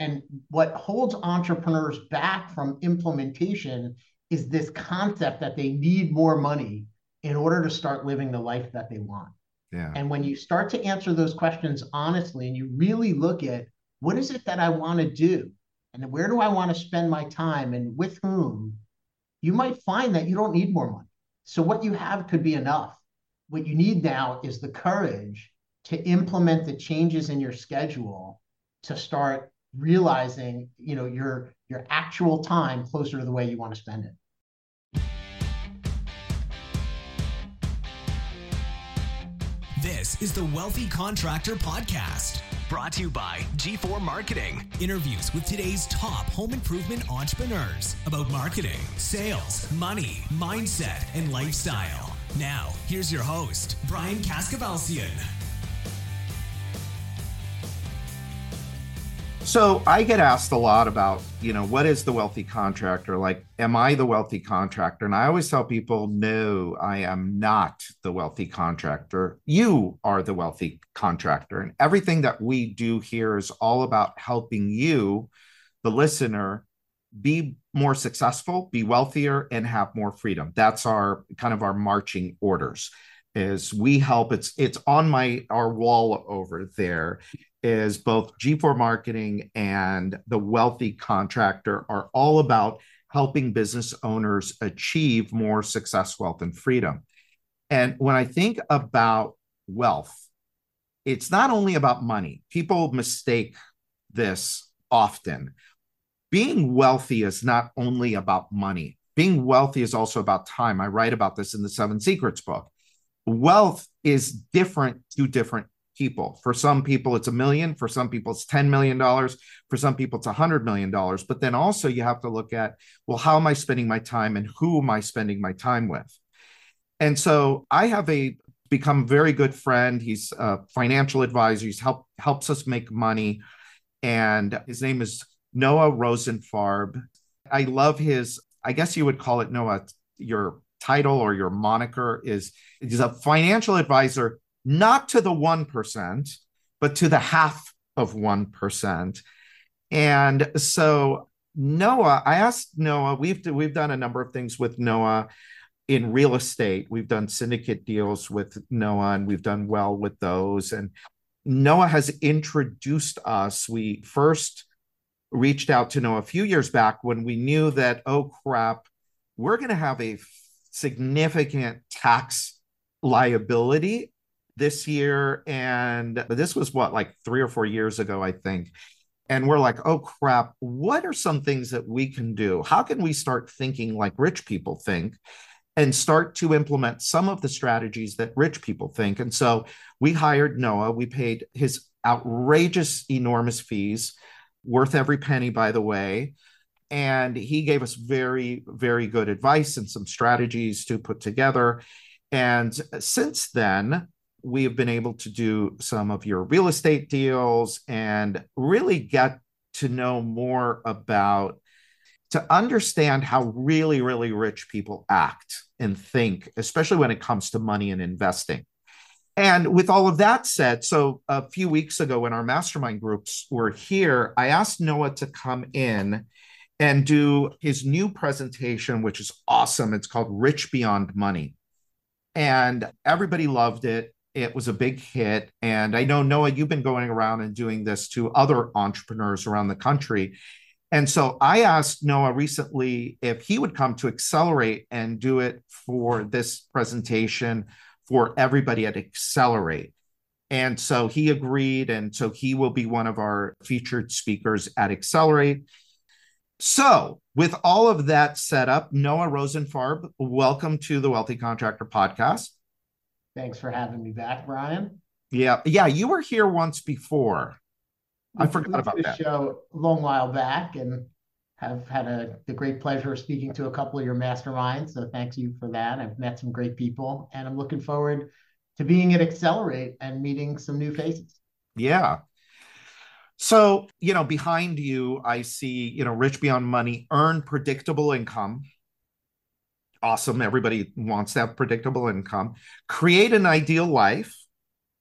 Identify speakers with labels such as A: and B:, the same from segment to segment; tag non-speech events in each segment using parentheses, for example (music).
A: And what holds entrepreneurs back from implementation is this concept that they need more money in order to start living the life that they want.
B: Yeah.
A: And when you start to answer those questions honestly and you really look at what is it that I want to do and where do I want to spend my time and with whom, you might find that you don't need more money. So what you have could be enough. What you need now is the courage to implement the changes in your schedule to start realizing, you know, your your actual time closer to the way you want to spend it.
C: This is the Wealthy Contractor Podcast, brought to you by G4 Marketing. Interviews with today's top home improvement entrepreneurs about marketing, sales, money, mindset, and lifestyle. Now, here's your host, Brian Kaskavalciyan.
B: So I get asked a lot about, you know, what is the wealthy contractor? Like, am I the wealthy contractor? And I always tell people, no, I am not the wealthy contractor. You are the wealthy contractor. And everything that we do here is all about helping you, the listener, be more successful, be wealthier, and have more freedom. That's our kind of our marching orders is we help it's it's on my our wall over there is both G4 marketing and the wealthy contractor are all about helping business owners achieve more success wealth and freedom. And when i think about wealth it's not only about money. People mistake this often. Being wealthy is not only about money. Being wealthy is also about time. I write about this in the seven secrets book. Wealth is different to different people. For some people, it's a million. For some people, it's $10 million. For some people, it's $100 million. But then also, you have to look at, well, how am I spending my time and who am I spending my time with? And so I have a become very good friend. He's a financial advisor. He's help helps us make money. And his name is Noah Rosenfarb. I love his, I guess you would call it Noah, your title or your moniker is he's a financial advisor, not to the 1%, but to the half of 1%. And so Noah, I asked Noah, we've we've done a number of things with Noah in real estate. We've done syndicate deals with Noah and we've done well with those. And Noah has introduced us. We first reached out to Noah a few years back when we knew that, oh crap, we're going to have a significant tax liability this year. And this was what, like three or four years ago, I think. And we're like, oh crap, what are some things that we can do? How can we start thinking like rich people think and start to implement some of the strategies that rich people think? And so we hired Noah. We paid his outrageous, enormous fees, worth every penny, by the way and he gave us very very good advice and some strategies to put together and since then we have been able to do some of your real estate deals and really get to know more about to understand how really really rich people act and think especially when it comes to money and investing and with all of that said, so a few weeks ago when our mastermind groups were here, I asked Noah to come in and do his new presentation, which is awesome. It's called Rich Beyond Money. And everybody loved it. It was a big hit. And I know, Noah, you've been going around and doing this to other entrepreneurs around the country. And so I asked Noah recently if he would come to Accelerate and do it for this presentation for everybody at Accelerate. And so he agreed. And so he will be one of our featured speakers at Accelerate. So, with all of that set up, Noah Rosenfarb, welcome to the Wealthy Contractor Podcast.
A: Thanks for having me back, Brian.
B: Yeah, yeah, you were here once before. I forgot about
A: the
B: that.
A: Show a long while back, and have had a the great pleasure of speaking to a couple of your masterminds. So, thanks you for that. I've met some great people, and I'm looking forward to being at Accelerate and meeting some new faces.
B: Yeah, so, you know, behind you, I see, you know, Rich Beyond Money, earn predictable income. Awesome. Everybody wants that predictable income. Create an ideal life.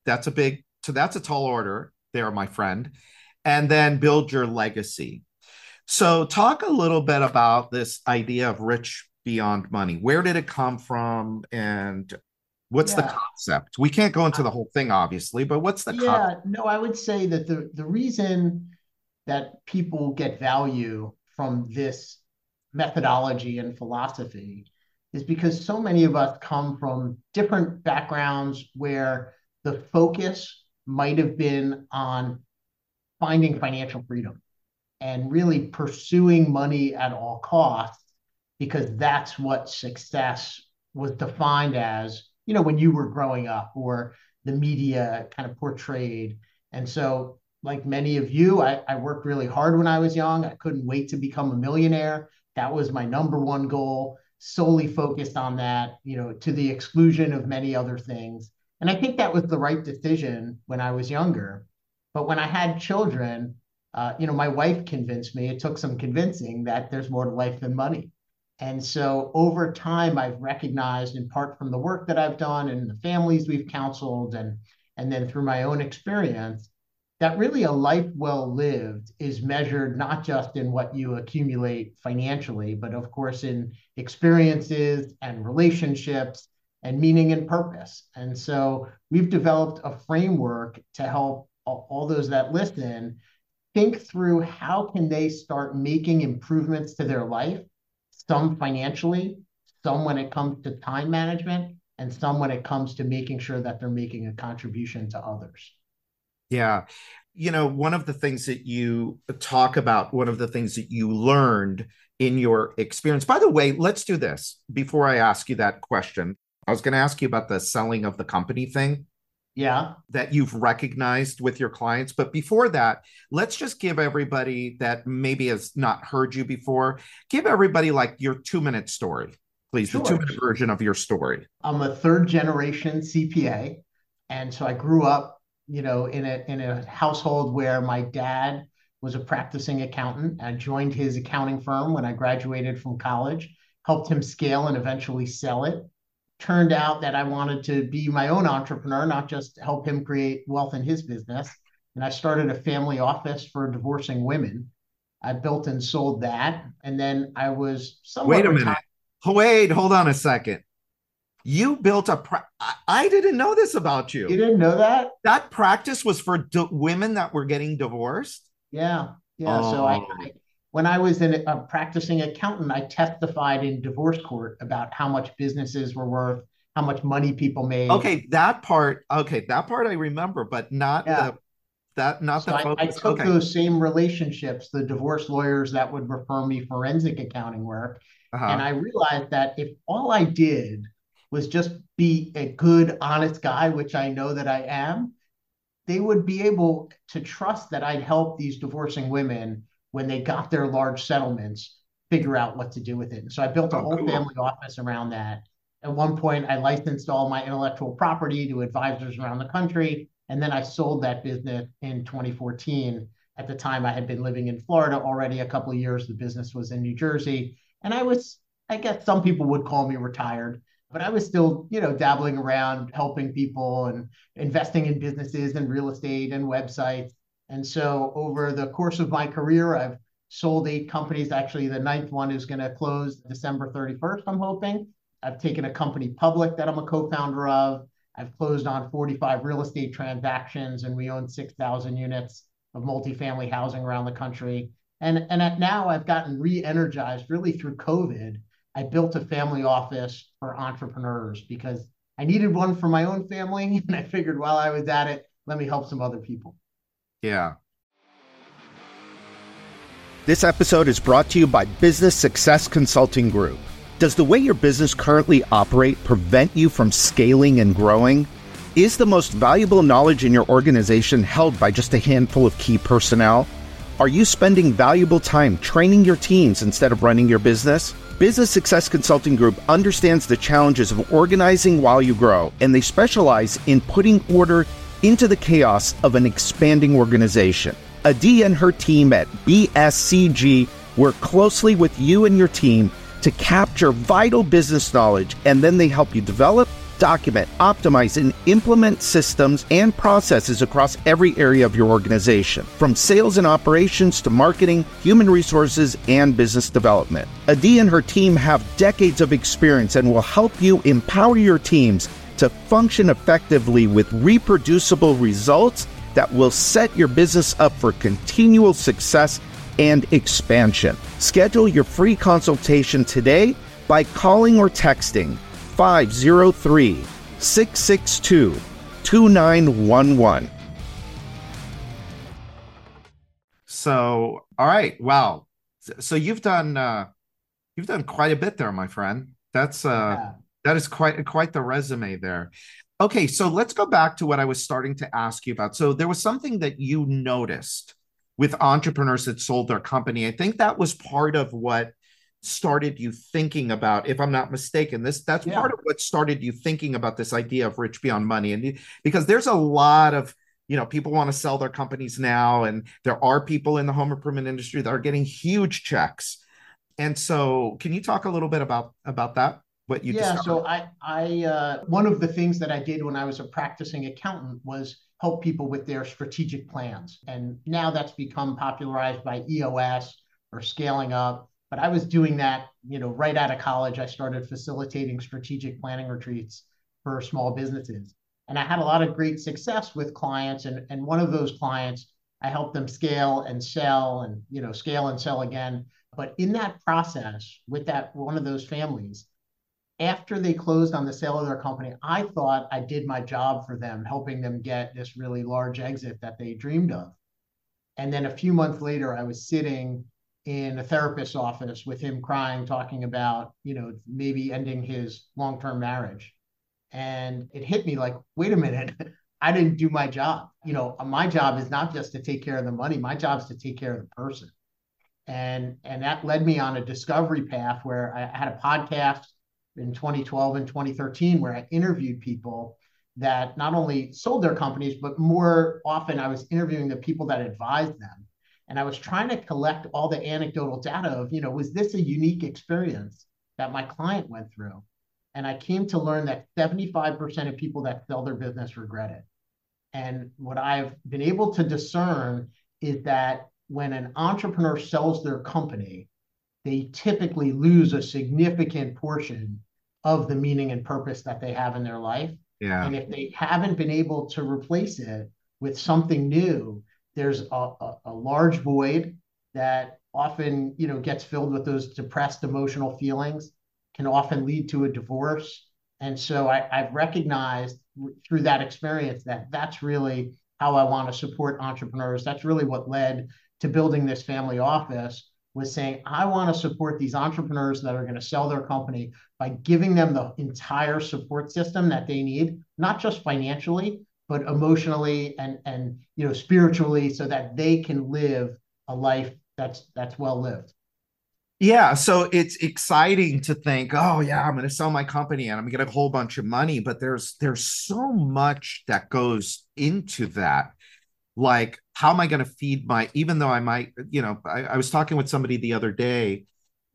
B: That's a big, so that's a tall order there, my friend. and then build your legacy. So, talk a little bit about this idea of rich beyond money. Where did it come from? And what's yeah. the concept? We can't go into the whole thing, obviously, but what's the
A: yeah, concept? no, I would say that the, the reason that people get value from this methodology and philosophy is because so many of us come from different backgrounds where the focus might have been on finding financial freedom and really pursuing money at all costs because that's what success was defined as you know when you were growing up or the media kind of portrayed. And so like many of you I, I worked really hard when i was young. I couldn't wait to become a millionaire. That was my number one goal solely focused on that you know to the exclusion of many other things and i think that was the right decision when i was younger but when i had children uh, you know, my wife convinced me, it took some convincing that there's more to life than money. And so over time, I've recognized, in part from the work that I've done and the families we've counseled, and, and then through my own experience, that really a life well lived is measured not just in what you accumulate financially, but of course in experiences and relationships and meaning and purpose. And so we've developed a framework to help all, those that listen think through how can they start making improvements to their life, some financially, some when it comes to time management, and some when it comes to making sure that they're making a contribution to others.
B: Yeah. You know, one of the things that you talk about, one of the things that you learned in your experience. By the way, let's do this before I ask you that question. I was going to ask you about the selling of the company thing
A: yeah
B: that you've recognized with your clients but before that let's just give everybody that maybe has not heard you before give everybody like your two minute story please sure. the two minute version of your story
A: i'm a third generation cpa and so i grew up you know in a in a household where my dad was a practicing accountant i joined his accounting firm when i graduated from college helped him scale and eventually sell it turned out that I wanted to be my own entrepreneur, not just help him create wealth in his business. And I started a family office for divorcing women. I built and sold that. And then I was.
B: Wait a minute. Wait, hold on a second. You built a. Pra- I didn't know this about you.
A: You didn't know that?
B: That practice was for women that were getting divorced?
A: Yeah. Yeah. Oh. So I, I when I was in a practicing accountant, I testified in divorce court about how much businesses were worth, how much money people made.
B: Okay, that part. Okay, that part I remember, but not yeah. the that not so the
A: I, I, took okay. those same relationships, the divorce lawyers that would refer me forensic accounting work, uh-huh. and I realized that if all I did was just be a good, honest guy, which I know that I am, they would be able to trust that I'd help these divorcing women when they got their large settlements, figure out what to do with it. And so I built a oh, whole cool. family office around that. At one point, I licensed all my intellectual property to advisors around the country. And then I sold that business in 2014. At the time, I had been living in Florida already a couple of years. The business was in New Jersey. And I was, I guess some people would call me retired, but I was still, you know, dabbling around, helping people and investing in businesses and real estate and websites. And so over the course of my career, I've sold eight companies. Actually, the ninth one is going to close December 31st, I'm hoping. I've taken a company public that I'm a co founder of. I've closed on 45 real estate transactions, and we own 6,000 units of multifamily housing around the country. And, and now I've gotten re energized really through COVID. I built a family office for entrepreneurs because I needed one for my own family. (laughs) And I figured while I was at it, let me help some other people.
B: Yeah.
D: This episode is brought to you by Business Success Consulting Group. Does the way your business currently operate prevent you from scaling and growing? Is the most valuable knowledge in your organization held by just a handful of key personnel? Are you spending valuable time training your teams instead of running your business? Business Success Consulting Group understands the challenges of organizing while you grow, and they specialize in putting order into the chaos of an expanding organization. Adi and her team at BSCG work closely with you and your team to capture vital business knowledge, and then they help you develop, document, optimize, and implement systems and processes across every area of your organization, from sales and operations to marketing, human resources, and business development. Adi and her team have decades of experience and will help you empower your teams to function effectively with reproducible results that will set your business up for continual success and expansion. Schedule your free consultation today by calling or texting 503 662 2911.
B: So, all right. Wow. So you've done uh you've done quite a bit there, my friend. That's uh yeah. that is quite quite the resume there. Okay, so let's go back to what I was starting to ask you about. So there was something that you noticed with entrepreneurs that sold their company. I think that was part of what started you thinking about if i'm not mistaken this that's yeah. part of what started you thinking about this idea of rich beyond money and because there's a lot of you know people want to sell their companies now and there are people in the home improvement industry that are getting huge checks and so can you talk a little bit about about that what you
A: yeah discovered? so i i uh, one of the things that i did when i was a practicing accountant was help people with their strategic plans and now that's become popularized by eos or scaling up but I was doing that, you know, right out of college. I started facilitating strategic planning retreats for small businesses. And I had a lot of great success with clients. And, and one of those clients, I helped them scale and sell and, you know, scale and sell again. But in that process, with that one of those families, after they closed on the sale of their company, I thought I did my job for them, helping them get this really large exit that they dreamed of. And then a few months later, I was sitting in a therapist's office with him crying, talking about, you know, maybe ending his long term marriage. And it hit me like, wait a minute, (laughs) I didn't do my job. You know, my job is not just to take care of the money, my job is to take care of the person. And, and that led me on a discovery path where I had a podcast in 2012 and 2013 where I interviewed people that not only sold their companies, but more often I was interviewing the people that advised them and I was trying to collect all the anecdotal data of, you know, was this a unique experience that my client went through? And I came to learn that 75% of people that sell their business regret it. And what I've been able to discern is that when an entrepreneur sells their company, they typically lose a significant portion of the meaning and purpose that they have in their life. Yeah. And if they haven't been able to replace it with something new, there's a, a, a large void that often you know gets filled with those depressed emotional feelings can often lead to a divorce. And so I, i've recognized through that experience that that's really how i want to support entrepreneurs. That's really what led to building this family office was saying i want to support these entrepreneurs that are going to sell their company by giving them the entire support system that they need not just financially but emotionally and and you know spiritually so that they can live a life that's that's well lived.
B: Yeah so it's exciting to think oh yeah i'm going to sell my company and i'm going to get a whole bunch of money but there's there's so much that goes into that. Like how am i going to feed my even though i might you know I, I was talking with somebody the other day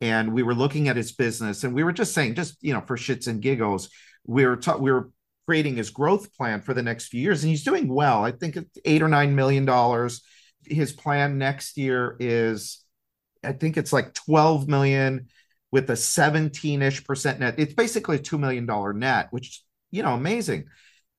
B: and we were looking at his business and we were just saying just you know for shits and giggles we were ta- we were creating his growth plan for the next few years, and he's doing well. I think it's eight or nine million dollars. His plan next year is, I think it's like twelve million with a seventeen-ish percent net. It's basically a two million dollar net, which you know, amazing.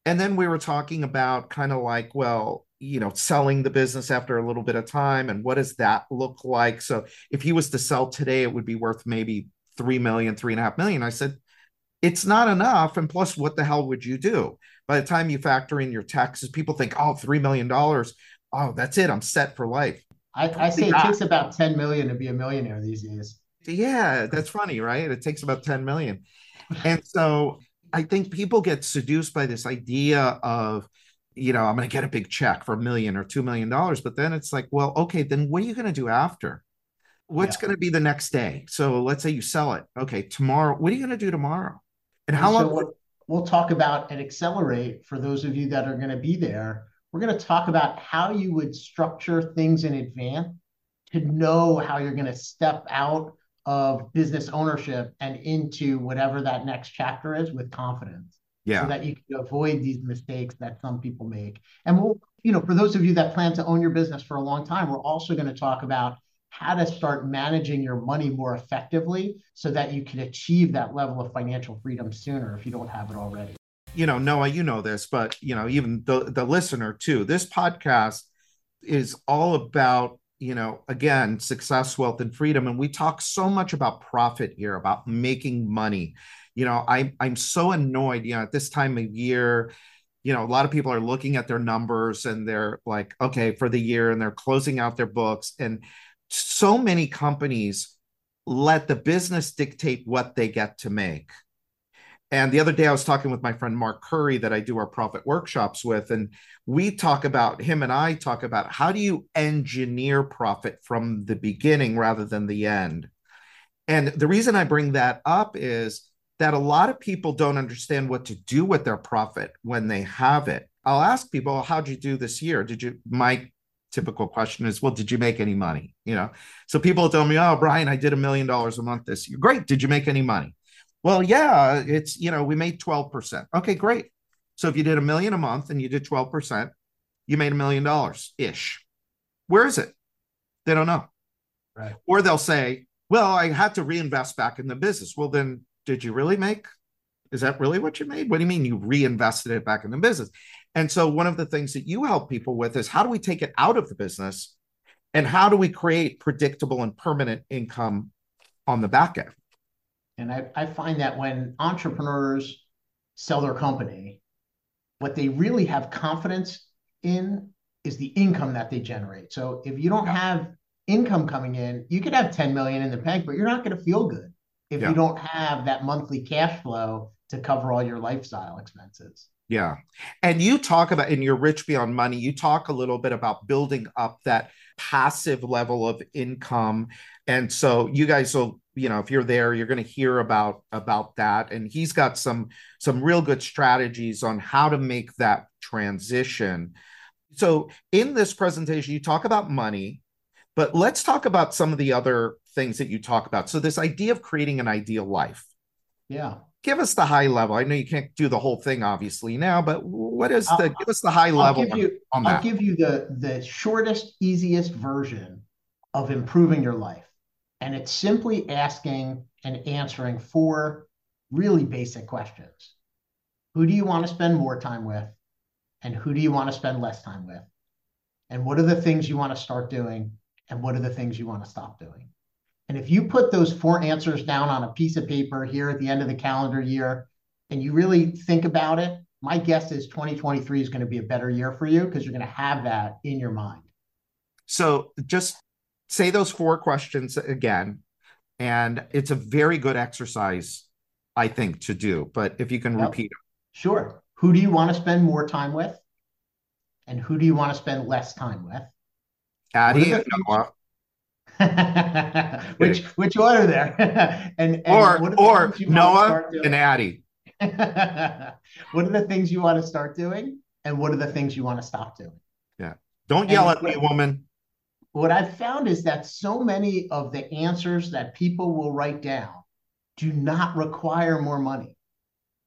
B: And then we were talking about kind of like, well, you know, selling the business after a little bit of time, and what does that look like? So if he was to sell today, it would be worth maybe three million, three and a half million. I said, it's not enough. And plus, what the hell would you do? By the time you factor in your taxes, people think, oh, $3 million. Oh, that's it. I'm set for life.
A: I, I say it takes about 10 million to be a millionaire these days.
B: Yeah, that's funny, right? It takes about 10 million. And so I think people get seduced by this idea of, you know, I'm going to get a big check for a million or $2 million. But then it's like, well, okay, then what are you going to do after? What's yeah. going to be the next day? So let's say you sell it. Okay, tomorrow, what are you going to do tomorrow?
A: And how long? So we'll talk about and accelerate for those of you that are going to be there. We're going to talk about how you would structure things in advance to know how you're going to step out of business ownership and into whatever that next chapter is with confidence.
B: Yeah.
A: So that you can avoid these mistakes that some people make. And we'll, you know, for those of you that plan to own your business for a long time, we're also going to talk about how to start managing your money more effectively so that you can achieve that level of financial freedom sooner if you don't have it already.
B: You know, Noah, you know this, but you know, even the the listener too. This podcast is all about you know, again, success, wealth, and freedom. And we talk so much about profit here, about making money. You know, I, I'm so annoyed, you know, at this time of year, you know, a lot of people are looking at their numbers and they're like, okay, for the year, and they're closing out their books. And so many companies let the business dictate what they get to make. And the other day, I was talking with my friend Mark Curry that I do our profit workshops with. And we talk about, him and I talk about how do you engineer profit from the beginning rather than the end. And the reason I bring that up is that a lot of people don't understand what to do with their profit when they have it. I'll ask people, how'd you do this year? Did you, my typical question is, well, did you make any money? You know, so people tell me, oh, Brian, I did a million dollars a month this year. Great. Did you make any money? Well, yeah, it's, you know, we made 12%. Okay, great. So if you did a million a month and you did 12%, you made a million dollars ish. Where is it? They don't know.
A: Right.
B: Or they'll say, well, I had to reinvest back in the business. Well, then did you really make? Is that really what you made? What do you mean you reinvested it back in the business? And so one of the things that you help people with is how do we take it out of the business and how do we create predictable and permanent income on the back end?
A: And I, I find that when entrepreneurs sell their company, what they really have confidence in is the income that they generate. So if you don't have income coming in, you could have 10 million in the bank, but you're not going to feel good if yeah. you don't have that monthly cash flow to cover all your lifestyle expenses.
B: Yeah. And you talk about in your Rich Beyond Money, you talk a little bit about building up that passive level of income. And so you guys will you know if you're there you're going to hear about about that. And he's got some some real good strategies on how to make that transition. So in this presentation you talk about money but let's talk about some of the other things that you talk about. So this idea of creating an ideal life.
A: Yeah
B: give us the high level i know you can't do the whole thing obviously now but what is the give us the high
A: I'll
B: level
A: give you,
B: on, on
A: i'll give you the the shortest easiest version of improving your life and it's simply asking and answering four really basic questions. Who do you want to spend more time with? And who do you want to spend less time with? And what are the things you want to start doing? And what are the things you want to stop doing? And if you put those four answers down on a piece of paper here at the end of the calendar year, and you really think about it, my guess is 2023 is going to be a better year for you because you're going to have that in your mind.
B: So just say those four questions again. And it's a very good exercise, I think, to do. But if you can yep. repeat them.
A: Sure. Who do you want to spend more time with? And who do you want to spend less time with?
B: Adi and Noah. (laughs)
A: which which order there? (laughs)
B: and, and or or Noah and Adi. (laughs)
A: what are the things you want to start doing? And what are the things you want to stop doing?
B: Yeah. Don't yell and, at me, woman
A: what I've found is that so many of the answers that people will write down do not require more money.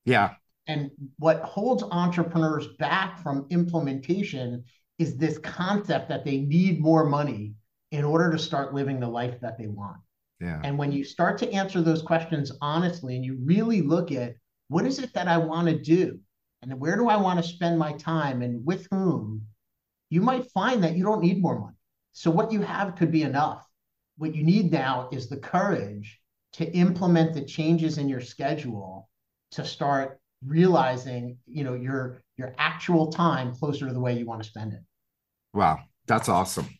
B: Yeah.
A: And what holds entrepreneurs back from implementation is this concept that they need more money in order to start living the life that they want.
B: Yeah.
A: And when you start to answer those questions honestly and you really look at what is it that I want to do and where do I want to spend my time and with whom, you might find that you don't need more money. So what you have could be enough. What you need now is the courage to implement the changes in your schedule to start realizing, you know, your your actual time closer to the way you want to spend it.
B: Wow, that's awesome.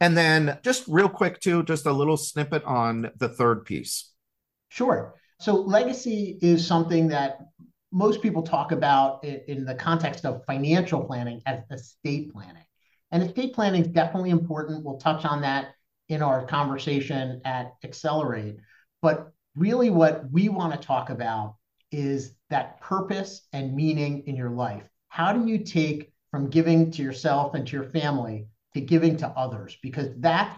B: And then just real quick too, just a little snippet on the third piece.
A: Sure. So legacy is something that most people talk about in the context of financial planning as estate planning. And estate planning is definitely important. We'll touch on that in our conversation at Accelerate. But really, what we want to talk about is that purpose and meaning in your life. How do you take from giving to yourself and to your family to giving to others? Because that's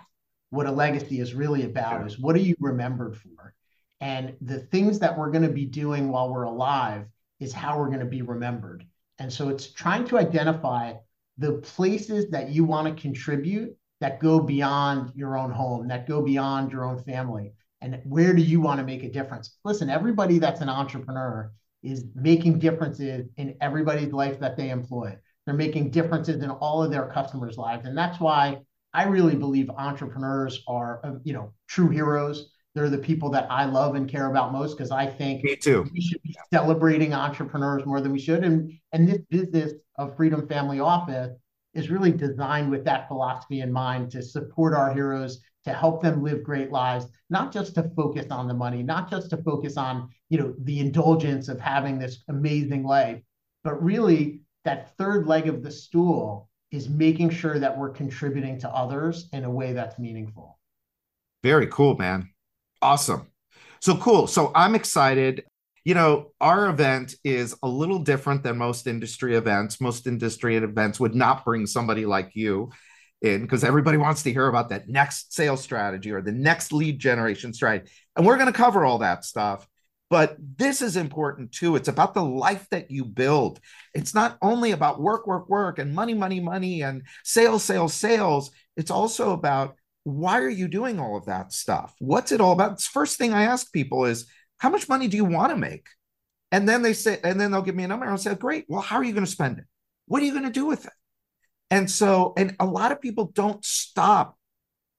A: what a legacy is really about is what are you remembered for? And the things that we're going to be doing while we're alive is how we're going to be remembered. And so it's trying to identify the places that you want to contribute that go beyond your own home, that go beyond your own family. And where do you want to make a difference? Listen, everybody that's an entrepreneur is making differences in everybody's life that they employ. They're making differences in all of their customers' lives. And that's why I really believe entrepreneurs are, uh, you know, true heroes. They're the people that I love and care about most because I think
B: Me too.
A: we should be celebrating entrepreneurs more than we should. And and this business of Freedom Family Office is really designed with that philosophy in mind to support our heroes, to help them live great lives, not just to focus on the money, not just to focus on, you know, the indulgence of having this amazing life, but really that third leg of the stool is making sure that we're contributing to others in a way that's meaningful.
B: Very cool, man. Awesome. So cool. So I'm excited. You know, our event is a little different than most industry events. Most industry events would not bring somebody like you in because everybody wants to hear about that next sales strategy or the next lead generation strategy. And we're going to cover all that stuff. But this is important too. It's about the life that you build. It's not only about work, work, work and money, money, money and sales, sales, sales. It's also about why are you doing all of that stuff? What's it all about? First thing I ask people is, how much money do you want to make? And then they say, and then they'll give me a number. And I'll say, great. Well, how are you going to spend it? What are you going to do with it? And so, and a lot of people don't stop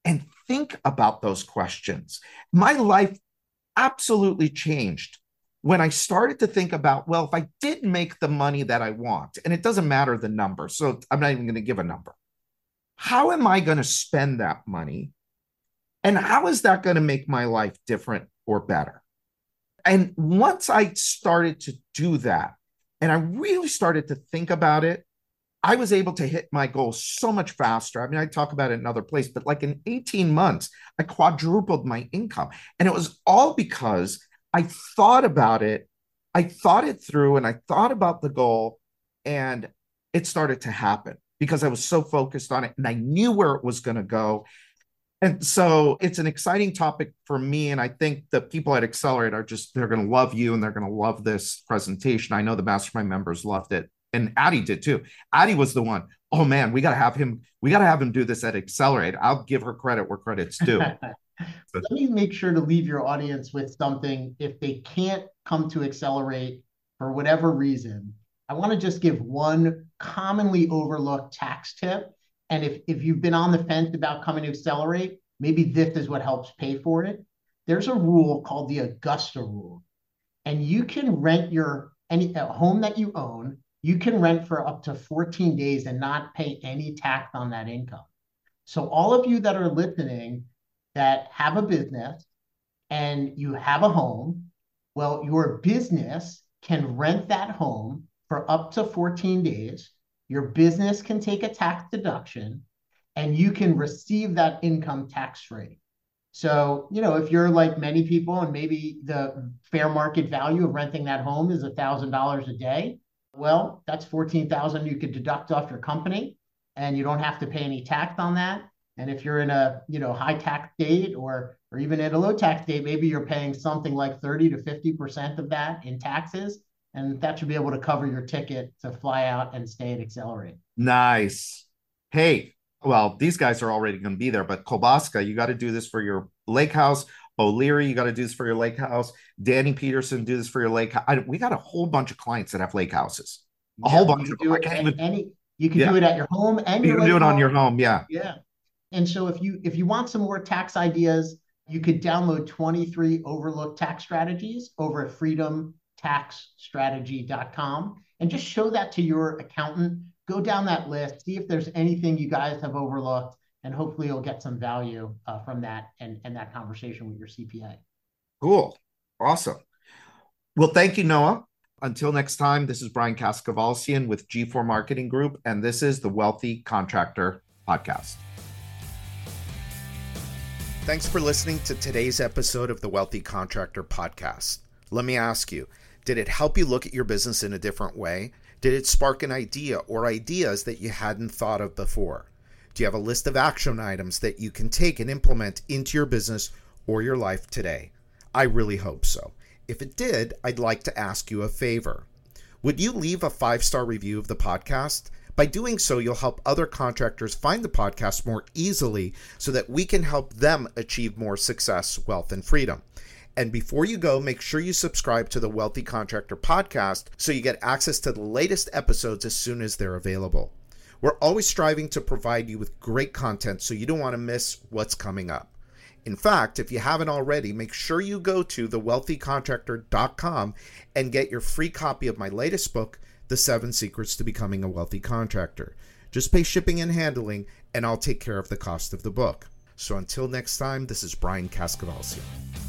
B: and think about those questions. My life absolutely changed when I started to think about, well, if I did make the money that I want, and it doesn't matter the number, so I'm not even going to give a number, how am I going to spend that money? And how is that going to make my life different or better? And once I started to do that, and I really started to think about it, I was able to hit my goals so much faster. I mean, I talk about it in another place, but like in 18 months, I quadrupled my income. And it was all because I thought about it, I thought it through, and I thought about the goal, and it started to happen because I was so focused on it and I knew where it was going to go. And so it's an exciting topic for me. And I think the people at Accelerate are just, they're going to love you and they're going to love this presentation. I know the mastermind members loved it and Adi did too. Adi was the one. Oh man, we got to have him. We got to have him do this at Accelerate. I'll give her credit where credit's due. (laughs)
A: Let me make sure to leave your audience with something. If they can't come to Accelerate for whatever reason, I want to just give one commonly overlooked tax tip. And if, if you've been on the fence about coming to Accelerate, maybe this is what helps pay for it. There's a rule called the Augusta rule. And you can rent your any a home that you own you can rent for up to 14 days and not pay any tax on that income. So, all of you that are listening that have a business and you have a home, well, your business can rent that home for up to 14 days. Your business can take a tax deduction and you can receive that income tax free. So, you know, if you're like many people and maybe the fair market value of renting that home is $1,000 a day, well, that's 14,000 you could deduct off your company and you don't have to pay any tax on that. And if you're in a, you know, high tax state or or even at a low tax state, maybe you're paying something like 30 to 50% of that in taxes. And that should be able to cover your ticket to fly out and stay at Accelerate.
B: Nice. Hey, well, these guys are already going to be there, but Kobaska, you got to do this for your lake house. O'Leary, you got to do this for your lake house. Danny Peterson, do this for your lake. I, we got a whole bunch of clients that have lake houses. A
A: Yeah,
B: whole bunch of. I can't even.
A: any you can
B: Yeah.
A: do it at your home and
B: You can do it on your
A: home.
B: home. Yeah.
A: Yeah. And so if you if you want some more tax ideas, you could download 23 overlooked tax strategies over at freedomtaxstrategy.com and just show that to your accountant. Go down that list, see if there's anything you guys have overlooked, and hopefully you'll get some value uh, from that and, and that conversation with your CPA.
B: Cool. Awesome. Well, thank you, Noah. Until next time, this is Brian Kaskavalciyan with G4 Marketing Group, and this is the Wealthy Contractor Podcast.
D: Thanks for listening to today's episode of the Wealthy Contractor Podcast. Let me ask you did it help you look at your business in a different way? Did it spark an idea or ideas that you hadn't thought of before? Do you have a list of action items that you can take and implement into your business or your life today? I really hope so. If it did, I'd like to ask you a favor.
B: Would you leave a five star review of the podcast? By doing so, you'll help other contractors find the podcast more easily so that we can help them achieve more success, wealth, and freedom. And before you go, make sure you subscribe to the Wealthy Contractor podcast so you get access to the latest episodes as soon as they're available. We're always striving to provide you with great content so you don't want to miss what's coming up. In fact, if you haven't already, make sure you go to thewealthycontractor.com and get your free copy of my latest book, The Seven Secrets to Becoming a Wealthy Contractor. Just pay shipping and handling, and I'll take care of the cost of the book. So until next time, this is Brian Kaskavalciyan.